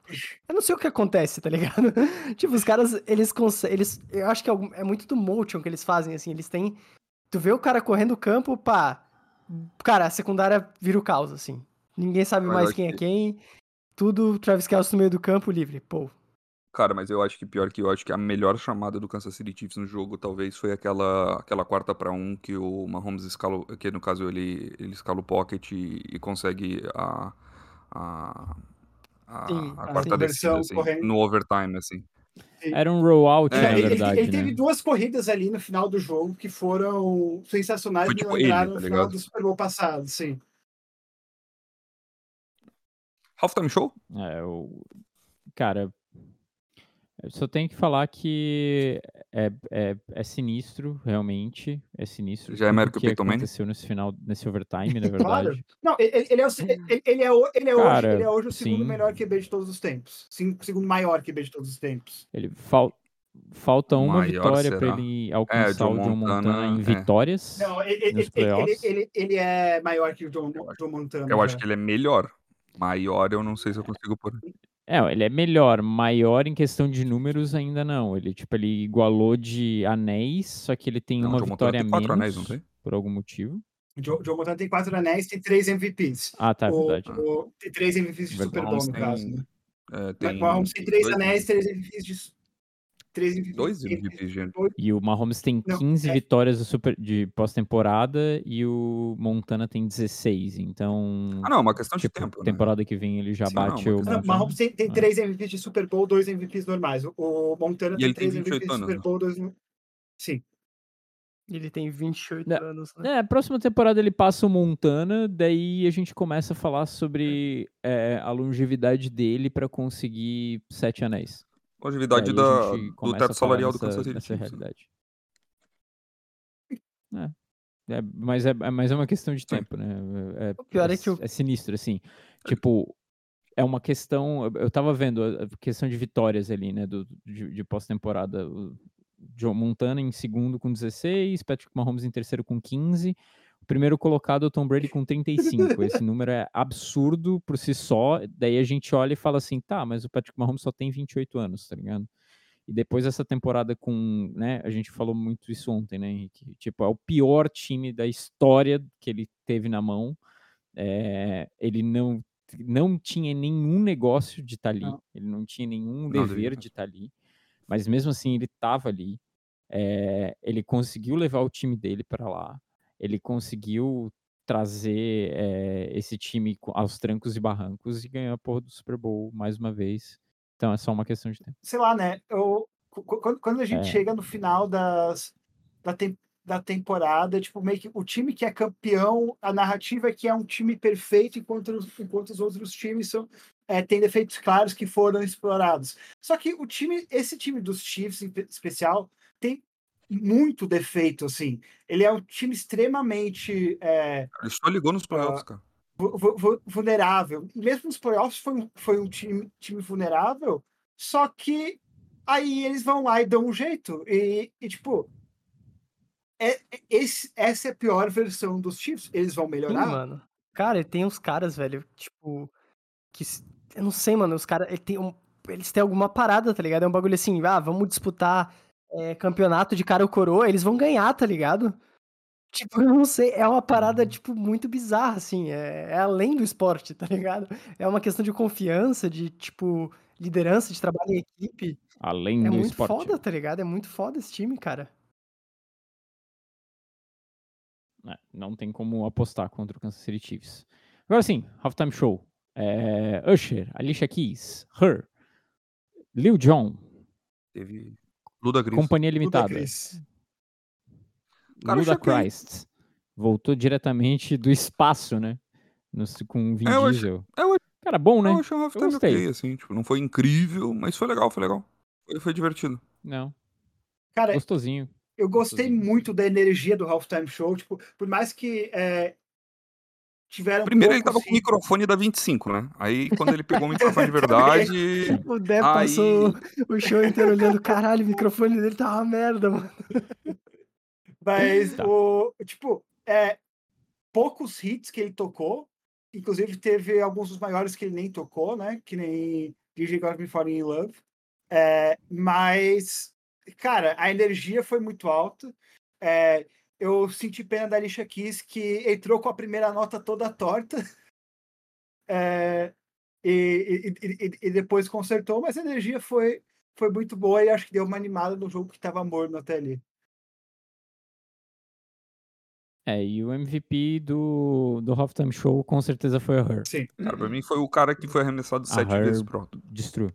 Eu não sei o que acontece, tá ligado? tipo, os caras, eles conseguem. Eles, eu acho que é, é muito do motion que eles fazem, assim. Eles têm. Tu vê o cara correndo o campo, pá. Cara, a secundária vira o caos, assim. Ninguém sabe Mas mais quem é que- quem. Tudo Travis Kelce no meio do campo livre. Pô, Cara, mas eu acho que pior que eu acho que a melhor chamada do Kansas City Chiefs no jogo talvez foi aquela aquela quarta pra um que o Mahomes escala, que no caso ele ele escala o pocket e, e consegue a a, a, Sim, a quarta conversão descida assim, correndo. no overtime assim. Era um rollout, É, na ele, verdade, ele teve né? duas corridas ali no final do jogo que foram sensacionais, me tipo ele, lembraram tá no final do Super Bowl passado, sim. Halftime show? É, o... Cara, eu só tenho que falar que é, é, é sinistro, realmente. É sinistro. Já é maior que o que Peyton Manning? aconteceu nesse final, nesse overtime, na Claro. verdade. Não, ele, ele é, o- ele, ele é, o- ele é hoje, Cara, ele é hoje o segundo sim. melhor QB de todos os tempos. Sim, o segundo maior QB de todos os tempos. Ele fal... Falta uma Maior vitória para ele alcançar John o John Montana, Montana, em é. vitórias. Não, ele, ele, Nos ele, ele, playoffs? ele, ele é maior que o John, John Montana. Eu acho que ele é melhor. Maior eu não sei se eu consigo pôr. É, ele é melhor, maior em questão de números ainda não. Ele tipo ele igualou de anéis, só que ele tem Não, uma John Montana vitória a tem quatro menos anéis, não tem? por algum motivo. O John, John Montana tem quatro anéis, tem três MVPs. Ah, tá, é o, verdade. o- tem três MVPs de. Super Bowl, no caso. Né? É, tem Mahomes tem três dois- anéis, três MVPs de. Três MVPs. Dois MVPs, gente. E o Mahomes tem Não, 15 é- vitórias de, super- de pós-temporada e o Montana tem 16. Então, Ah, não, é uma questão de tipo, tempo, né? temporada que vem ele já Sim, não, bate uma o Não, de-. Mahomes tem, tem Ah. três MVPs de Super Bowl, dois MVPs normais. O- Montana E tem ele tem três 28 MVPs de anos, Super né? Bowl, dois. Sim. ele tem 28 Não, anos, né? É, próxima temporada ele passa o Montana, daí a gente começa a falar sobre é, a longevidade dele pra conseguir sete anéis. Longevidade da, do teto salarial do Kansas City nessa realidade. É. É, mas, é, é- mas é uma questão de Sim. tempo, né? É, O pior é que o- é sinistro, assim. Tipo, é uma questão. eu- Eu tava vendo a questão de vitórias ali, né? Do, de, de pós-temporada. Joe Montana em segundo com 16, Patrick Mahomes em terceiro com 15. O primeiro colocado é o Tom Brady com 35. Esse número é absurdo por si só. Daí a gente olha e fala assim, tá, mas o Patrick Mahomes só tem 28 anos, tá ligado? E depois dessa temporada com, né, a gente falou muito isso ontem, né, Henrique? Tipo, é o pior time da história que ele teve na mão. É, ele não não tinha nenhum negócio de estar tá ali, não. ele não tinha nenhum não, dever de estar tá ali, mas mesmo assim ele estava ali. É, ele conseguiu levar o time dele para lá, ele conseguiu trazer é, esse time aos trancos e barrancos e ganhar a porra do Super Bowl mais uma vez. Então é só uma questão de tempo. Sei lá, né? Eu, quando a gente é. chega no final das, da, tem, da temporada, tipo, meio que o time que é campeão, a narrativa é que é um time perfeito, enquanto, enquanto os outros times são, é, têm defeitos claros que foram explorados. Só que o time, esse time dos Chiefs em especial, tem muito defeito, assim. Ele é um time extremamente. É, Ele só ligou nos playoffs, uh, cara vulnerável. E mesmo nos playoffs foi, foi um time, time vulnerável, só que aí eles vão lá e dão um jeito. E, e tipo, é, é esse, essa é a pior versão dos Chiefs. Eles vão melhorar. Sim, mano. Cara, tem uns caras, velho, tipo, que. Eu não sei, mano, os caras. Ele um, eles têm alguma parada, tá ligado? É um bagulho assim, ah, vamos disputar é, campeonato de cara ou coroa, eles vão ganhar, tá ligado? Tipo, eu não sei, é uma parada, tipo, muito bizarra, assim, é, é, além do esporte, tá ligado? É uma questão de confiança, de, tipo, liderança, de trabalho em equipe. Além é do muito esporte. foda, tá ligado? É muito foda esse time, cara. É, não tem como apostar contra o Kansas City Chiefs. Agora sim, halftime show. É, Usher, Alicia Keys, Her, Lil Jon. Teve Luda Gris. Companhia Limitada. Luda Gris. Cara, Luda Christ. Voltou diretamente do espaço, né? No, com Vin é, Diesel. Eu, Cara, bom, né? Eu achei o Halftime ok, assim. Tipo, não foi incrível, mas foi legal, foi legal. Foi, foi divertido. Não. Cara, Gostosinho. Eu gostei Gostosinho. muito da energia do Halftime Show. Tipo, por mais que é, tiveram. Primeiro ele tava com o microfone da 25, né? Aí quando ele pegou o microfone de verdade. o Dé aí... passou o show inteiro olhando, caralho, o microfone dele tá uma merda, mano. Mas, tá. o, tipo, é, poucos hits que ele tocou, inclusive teve alguns dos maiores que ele nem tocou, né? Que nem DJ Got Me Falling in Love. É, mas, cara, a energia foi muito alta. É, eu senti pena da Alicia Keys, que entrou com a primeira nota toda torta. É, e, e, e, e, depois consertou, mas a energia foi, foi muito boa e acho que deu uma animada no jogo que estava morno até ali. É, e o MVP do, do Halftime Show com certeza foi a Her. Sim. Cara, pra mim foi o cara que foi arremessado a sete Her vezes pronto. Destruiu.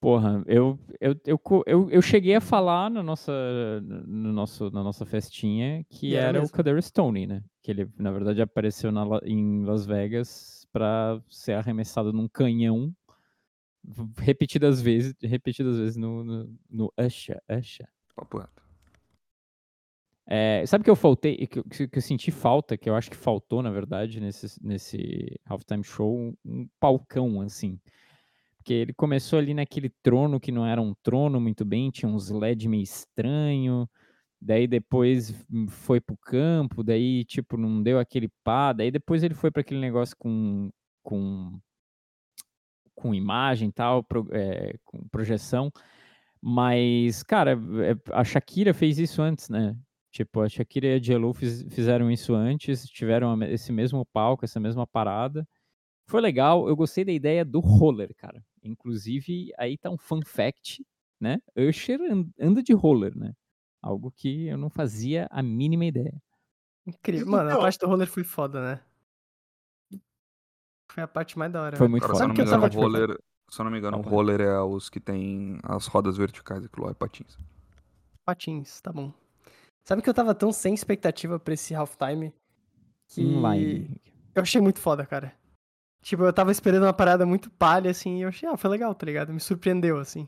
Porra, eu, eu, eu, eu, eu cheguei a falar na nossa, no nosso, na nossa festinha que era, era o Kader Stone, né? Que ele, na verdade, apareceu na, em Las Vegas pra ser arremessado num canhão repetidas vezes, repetidas vezes no, no, no Usha, Usha. Papo. É, sabe que eu faltei, que, que, que, eu senti falta, que eu acho que faltou, na verdade, nesse, nesse halftime show, um palcão, assim. Porque ele começou ali naquele trono que não era um trono muito bem, tinha uns LED meio estranho, daí depois foi pro campo, daí, tipo, não deu aquele pá, daí depois ele foi para aquele negócio com, com, com imagem tal, pro, é, com projeção. Mas, cara, é, a Shakira fez isso antes, né? Tipo, a Shakira e a J.Lo fiz, fizeram isso antes, tiveram esse mesmo palco, essa mesma parada. Foi legal, eu gostei da ideia do roller, cara. Inclusive, aí tá um fun fact, né? Usher anda de roller, né? Algo que eu não fazia a mínima ideia. Incrível. Mano, a então parte do roller foi foda, né? Foi a parte mais da hora. Foi muito cara, foda. Me engano, roller, se eu não me engano, o roller é os que tem as rodas verticais, aquilo lá é patins. Patins, tá bom. Sabe que eu tava tão sem expectativa pra esse halftime que Inline. eu achei muito foda, cara. Tipo, eu tava esperando uma parada muito palha, assim, e eu achei, ah, foi legal, tá ligado? Me surpreendeu, assim.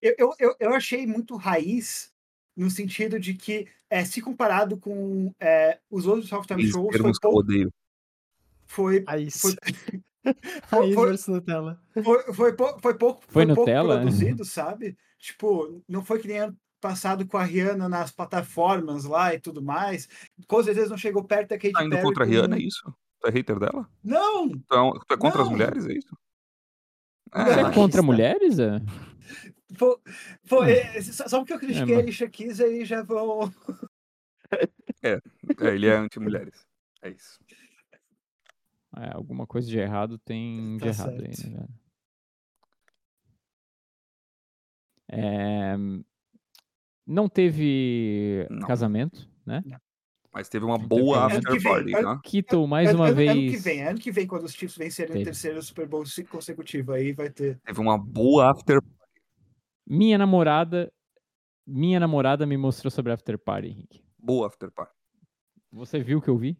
Eu, eu, eu achei muito raiz, no sentido de que, é, se comparado com é, os outros halftime shows, foi pouco, odeio. Foi, foi, Raiz foi- versus Nutella. Foi, foi, pou- foi pouco, Foi pouco Nutella? produzido, sabe? Tipo, não foi que nem ano passado com a Rihanna nas plataformas lá e tudo mais. Com certeza não chegou perto da Katy Tá indo Perry. contra a Rihanna, é isso? Tu é hater dela? Não! Tu é, um- tu é contra as Não. mulheres, é isso? Não, Você é contra mulheres? é? Foi, foi, Hum. é, só só porque eu critiquei É, a mas- Alicia Keys aí já vão. É, ele é anti-mulheres. É isso. É, alguma coisa de errado tem de Tá errado aí, certo. né, velho? É, não teve Não. casamento, né? Mas teve uma boa ano after vem, party, tá? Quito mais ano, uma ano- vez. ano que vem, ano que vem, quando os Chiefs vencerem Teve. o terceiro Super Bowl se- consecutivo, aí vai ter. Teve uma boa after Minha namorada, minha namorada me mostrou sobre a after party, Henrique. boa after party. Você viu o que eu vi?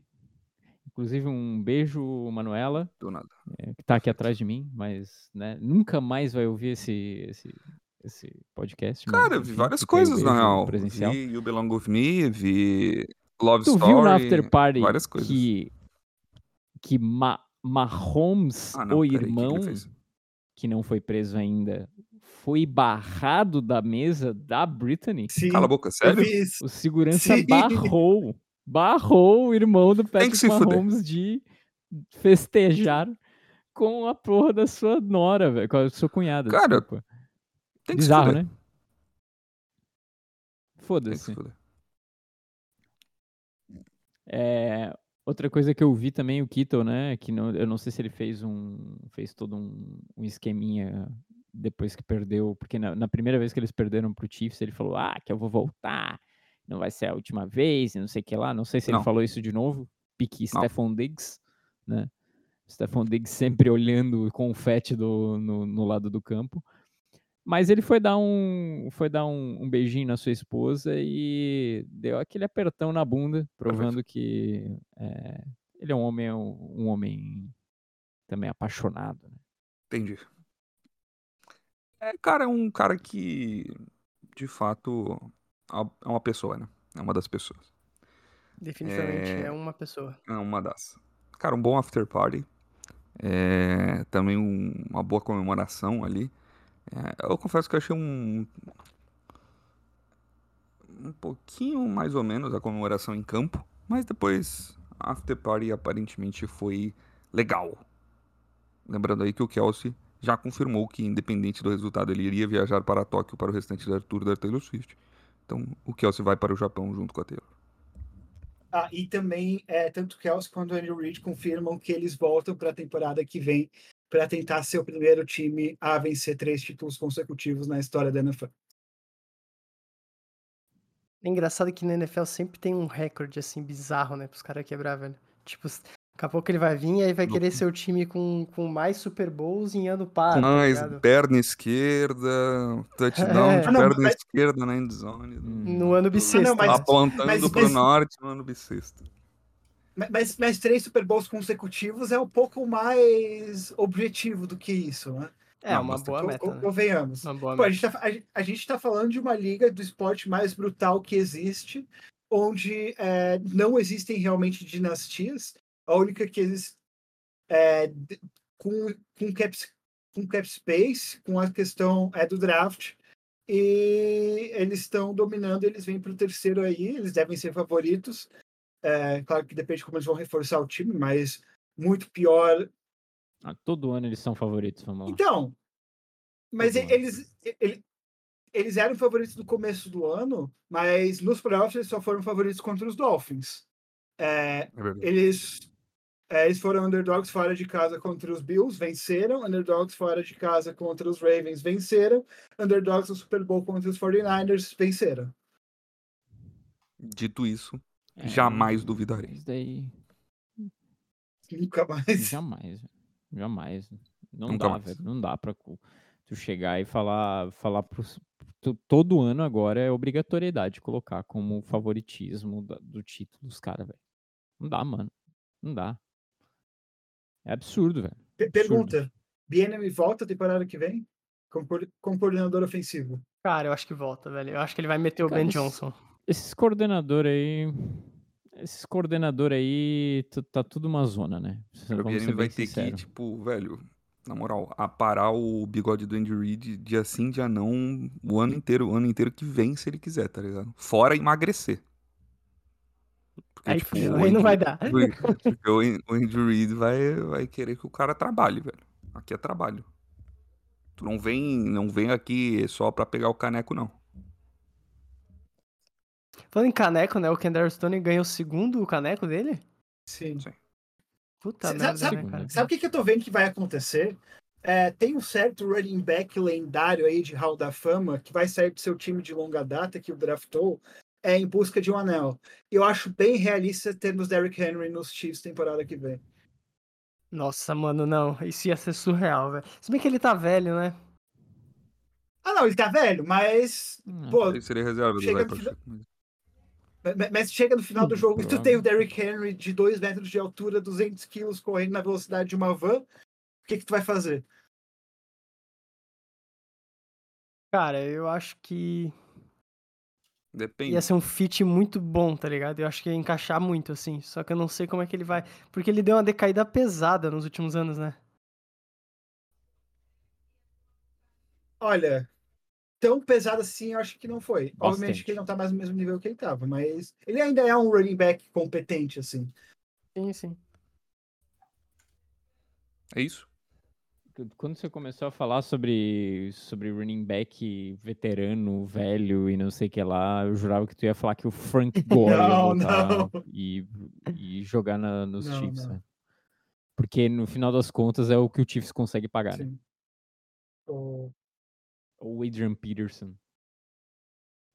Inclusive um beijo, Manuela, Do nada. é, que tá aqui atrás de mim, mas né, nunca mais vai ouvir esse, esse, esse podcast. mas, Cara, eu vi várias coisas, na real. Presencial. Vi You Belong With Me, vi Love Tu Story. viu na after party várias coisas. que, que Ma Mahomes, Ah, não, o peraí, o que que irmão, não foi preso ainda, foi barrado da mesa da Britney? Sim, Cala a boca, sério? O segurança Sim. barrou, barrou o irmão do Patrick se fuder. Mahomes de festejar com a porra da sua nora, velho, com a sua cunhada, Cara, desculpa. Tem que Bizarro, se fuder. né? Tem que Foda-se. se fuder. É, outra coisa que eu vi também, o Kittle, né? Que não, eu não sei se ele fez um. fez todo um, um esqueminha depois que perdeu. Porque na, na primeira vez que eles perderam pro Chiefs, ele falou: Ah, que eu vou voltar, não vai ser a última vez, não sei o que lá. Não sei se Não. ele falou isso de novo. Pique Não. Stephon Diggs, né? Stephon Diggs sempre olhando o confete do, no, no lado do campo. Mas ele foi dar um foi dar um, um beijinho na sua esposa e deu aquele apertão na bunda, provando que é, ele é um homem um homem também apaixonado. né? Entendi. É, cara, é um cara que, de fato, é uma pessoa, né? É uma das pessoas. Definitivamente É. é uma pessoa. É uma das. Cara, um bom after party. É, também um- uma boa comemoração ali. É, eu confesso que achei um. Um pouquinho mais ou menos a comemoração em campo. Mas depois, after party aparentemente foi legal. Lembrando aí que o Kelsey já confirmou que, independente do resultado, ele iria viajar para Tóquio para o restante da tour da Taylor Swift. Então, o Kelsey vai para o Japão junto com a Taylor. Ah, e também, é, tanto o Kelsey quanto o Andrew Reid confirmam que eles voltam para a temporada que vem para tentar ser o primeiro time a vencer três títulos consecutivos na história da NFL. É engraçado que na NFL sempre tem um recorde assim bizarro, né, pros caras quebrar, velho. Tipo, daqui a pouco ele vai vir e aí vai No- querer ser o time com, com mais Super Bowls em ano par, tá Mais ligado? perna esquerda, touchdown É. de Ah, não, perna mas- esquerda na endzone. No ano bissexto. não, mas- apontando mas- pro mas- norte no ano bissexto. Ma- Mas, mas três Super Bowls consecutivos é um pouco mais objetivo do que isso, né? É, Não, uma mas boa Co- meta, co- né? Convenhamos. Uma boa Pô, a, meta. gente tá, a gente- a gente tá falando de uma liga do esporte mais brutal que existe, onde é, não existem realmente dinastias. A única que existe é, com, com, cap, com cap space, com a questão é, do draft. E eles estão dominando, eles vêm para o terceiro aí, eles devem ser favoritos. É, claro que depende de como eles vão reforçar o time, mas muito pior Ah, todo ano eles são favoritos, vamos lá. então, mas Todo eles, ele- eles eram favoritos no começo do ano, mas nos playoffs eles só foram favoritos contra os Dolphins. É, É eles, é, eles foram underdogs fora de casa contra os Bills, venceram. Underdogs fora de casa contra os Ravens, venceram. Underdogs no Super Bowl contra os 49ers, venceram. Dito isso, É, jamais duvidarei. Isso daí. Nunca mais. Jamais, velho. jamais. Não Nunca dá, mais. velho. Não dá pra tu chegar e falar, falar pros, tu- todo ano agora é obrigatoriedade colocar como favoritismo da- do título dos caras, velho. Não dá, mano. Não dá. É absurdo, velho. Pergunta: Bienemy volta a temporada que vem? Como, coor- como coordenador ofensivo. Cara, eu acho que volta, velho. Eu acho que ele vai meter o Cara, Ben esse- Johnson. Esses coordenadores aí. Esses coordenadores aí, tá tudo uma zona, né? O Bieniemy vai ter que, tipo, velho, na moral, aparar o bigode do Andy Reid dia sim, dia não, o ano inteiro, o ano inteiro que vem, se ele quiser, tá ligado? Fora emagrecer. Porque, Aí tipo, aí não Andy- vai dar. Porque o o Andy Reid vai, vai querer que o cara trabalhe, velho. Aqui é trabalho. Tu não vem, não vem aqui só pra pegar o caneco, não. Falando em caneco, né? O Kendall Stone ganhou o segundo caneco dele? Sim. Puta Sabe- merda, sabe- né, cara? Sabe o que, que eu tô vendo que vai acontecer? É, tem um certo running back lendário aí de Hall da Fama que vai sair do seu time de longa data que o draftou é, em busca de um anel. Eu acho bem realista termos Derrick Henry nos Chiefs temporada que vem. Nossa, mano, não. Isso ia ser surreal, velho. Se bem que ele tá velho, né? Ah, não, ele tá velho, mas. Hum, Pô, seria reserva do chega. Mas- chega no final do jogo e tu tem o Derrick Henry de 2 metros de altura, 200 quilos, correndo na velocidade de uma van. O que, que tu vai fazer? Cara, eu acho que Depende. ia ser um fit muito bom, tá ligado? Eu acho que ia encaixar muito, assim. Só que eu não sei como é que ele vai. Porque ele deu uma decaída pesada nos últimos anos, né? Olha, tão pesado assim, eu acho que não foi. Obviamente Bastante. que ele não tá mais no mesmo nível que ele tava, mas ele ainda é um running back competente, assim. Sim, sim. É isso? Quando você começou a falar sobre, sobre running back veterano, velho e não sei o que lá, eu jurava que tu ia falar que o Frank Gore ia Não, voltar não. E, e jogar na- nos Não, Chiefs, não. né? Porque no final das contas é o que o Chiefs consegue pagar, né? Sim. O- Ou o Adrian Peterson.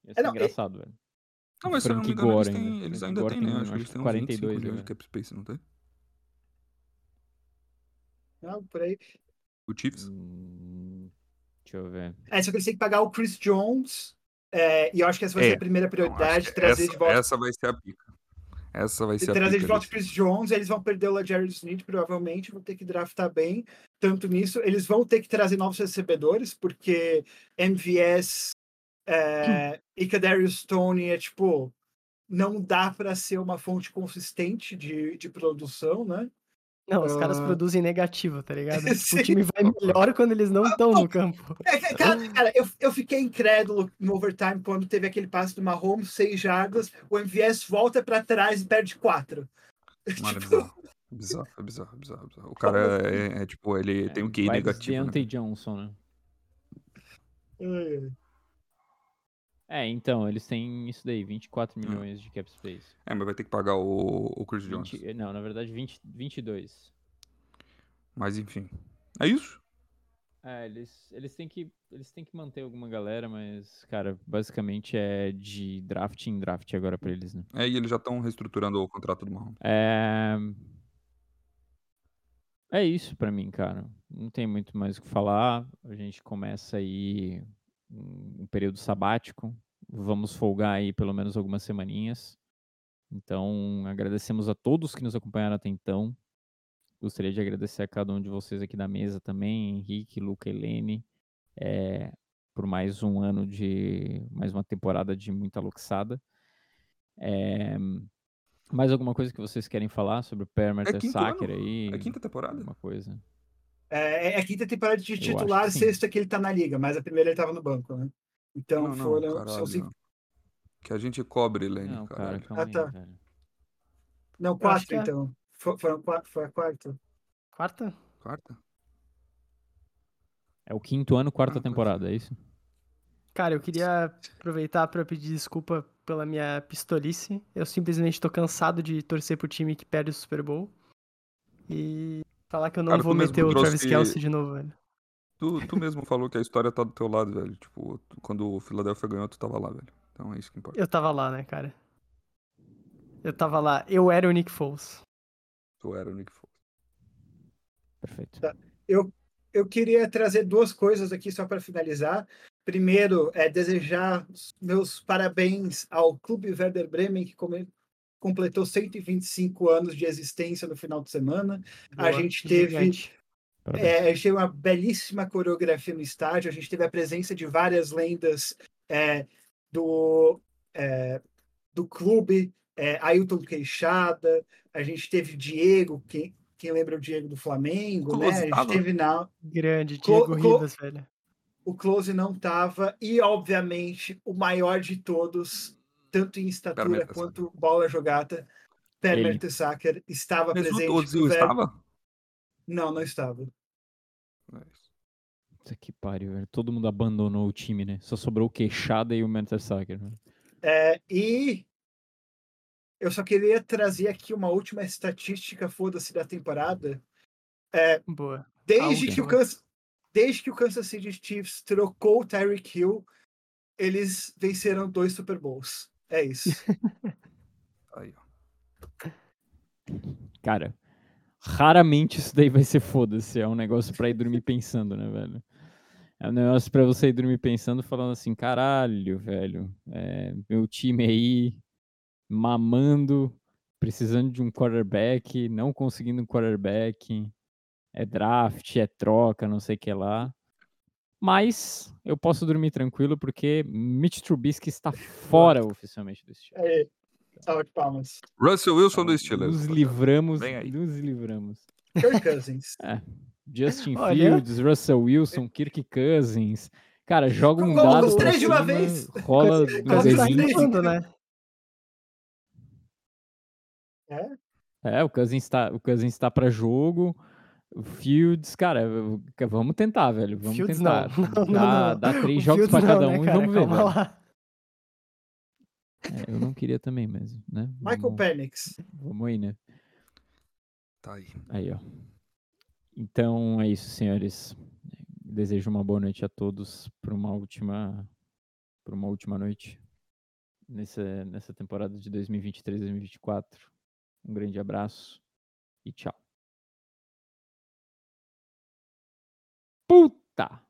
Ia É, ser não, engraçado, velho. Não, mas se eu não Frank me engano, eles, Gore têm, ainda. eles Frank ainda têm, né? tem, Acho que eles têm uns 42 25 milhões né? de cap space, não tem? Não, por aí. O Chiefs? Hum, deixa eu ver. É, só que eles têm que pagar o Chris Jones. é, e eu acho que essa vai É, ser a primeira Não, prioridade, trazer essa, de volta. essa vai ser a pica. Essa vai ser a trazer de volta o. Chris Jones, eles vão perder o LaJared Smith, provavelmente, vão ter que draftar bem. Tanto nisso, eles vão ter que trazer novos recebedores, porque MVS é, e Kadarius Stone é tipo. Não dá para ser uma fonte consistente de, de produção, né? Não, os caras Ah. produzem negativo, tá ligado? Tipo, Sim. o time vai melhor quando eles não estão no campo. É, ca- cara, cara, eu, eu fiquei incrédulo no overtime quando teve aquele passe do Mahomes, seis jardas, o MVS volta para trás e perde quatro. Mano, é Tipo, bizarro. Bizarro, é bizarro, é bizarro, é bizarro. O cara é, é, tipo, ele tem um QI negativo. Né? Deontay Johnson, né? é, É, então, eles têm isso daí, 24 Hum. milhões de cap space. É, mas vai ter que pagar o, o Chris Jones. 20, não, na verdade, 20, 22. Mas enfim. É isso? É, eles, eles, têm que, eles têm que manter alguma galera, mas, cara, basicamente é de draft em draft agora pra eles, né? É, e eles já estão reestruturando o contrato do Mahomes. É... é isso pra mim, cara. Não tem muito mais o que falar. A gente começa aí um período sabático. Vamos folgar aí pelo menos algumas semaninhas. Então, agradecemos a todos que nos acompanharam até então. Gostaria de agradecer a cada um de vocês aqui da mesa também, Henrique, Luca, Helene, eh, por mais um ano de. mais uma temporada de muita luxada. Eh, mais alguma coisa que vocês querem falar sobre o Per quinto Mertesacker ano? aí? É quinta temporada? Alguma coisa. É, é a quinta temporada de titular, que sim. sexta que ele tá na liga, mas a primeira ele tava no banco, né? Então não, não, foram. caralho. são cinco, Que a gente cobre, Lenny, Não, cara, Ah, tá. aí, não, quatro é. então. Fo- Foram quatro, foi a quarta. Quarta? Quarta? É o quinto ano, quarta Ah, temporada, é isso? Cara, eu queria aproveitar pra pedir desculpa pela minha pistolice. Eu simplesmente tô cansado de torcer pro time que perde o Super Bowl. E falar que eu não Cara, vou meter o Travis trouxe- Kelsey de novo, velho. Tu, tu mesmo falou que a história tá do teu lado, velho. Tipo, tu- quando o Philadelphia ganhou, tu tava lá, velho. Então é isso que importa. Eu tava lá, né, cara? Eu tava lá. Eu era o Nick Foles. Tu era o Nick Foles. Perfeito. Tá. Eu, eu queria trazer duas coisas aqui só para finalizar. Primeiro, é desejar meus parabéns ao Clube Werder Bremen, que come- completou 125 anos de existência no final de semana. A Boa, gente teve gigante. Parabéns. É, achei uma belíssima coreografia no estádio. A gente teve a presença de várias lendas é, do, é, do clube, é, Ailton Queixada, a gente teve Diego, quem, quem lembra o Diego do Flamengo, né? A gente tava. teve na, Grande, Diego Clo- Ribas, velho. o Close não tava, e obviamente o maior de todos, tanto em estatura quanto bola jogada, Per. Mertesacker estava Mas o presente. Ozil pro velho- estava? Não, não estava. É. Puta que pariu, velho. Todo mundo abandonou o time, né? Só sobrou o Queixada e o Mertesacker. né? É, e eu só queria trazer aqui uma última estatística, foda-se, da temporada. Boa. Desde Ah, que, o. Kansas, desde que o Kansas City Chiefs trocou o Tyreek Hill, eles venceram dois Super Bowls. É isso. Aí, ó. Cara, raramente isso daí vai ser foda-se. É um negócio pra ir dormir pensando, né, velho? É um negócio pra você ir dormir pensando, falando assim, caralho, velho. é, meu time aí mamando, precisando de um quarterback, não conseguindo um quarterback. É draft, é troca, não sei o que lá. Mas eu posso dormir tranquilo porque Mitch Trubisky está fora oficialmente do time. É, salva de palmas. Russell Wilson do Steelers. Nos livramos, Vem aí. nos livramos. Kirk Cousins. Justin Olha. Fields, Russell Wilson, Kirk Cousins. Cara, joga um dado os pra três de uma cima, vez. rola O Cousins Cousins- D20. voando, né? É, o Cousins tá, o Cousins tá pra jogo. O Fields, cara, vamos tentar, velho. Vamos Fields tentar. não. Não, dá, não. dá três O jogos não, cada né, um e cara? vamos ver, lá. É, eu não queria também, mas, né? Michael Vamos, Penix. vamos aí, né? Tá aí. Aí, ó. Então é isso, senhores. Desejo uma boa noite a todos para uma última para uma última noite nessa nessa temporada de 2023-2024. Um grande abraço e tchau. Puta!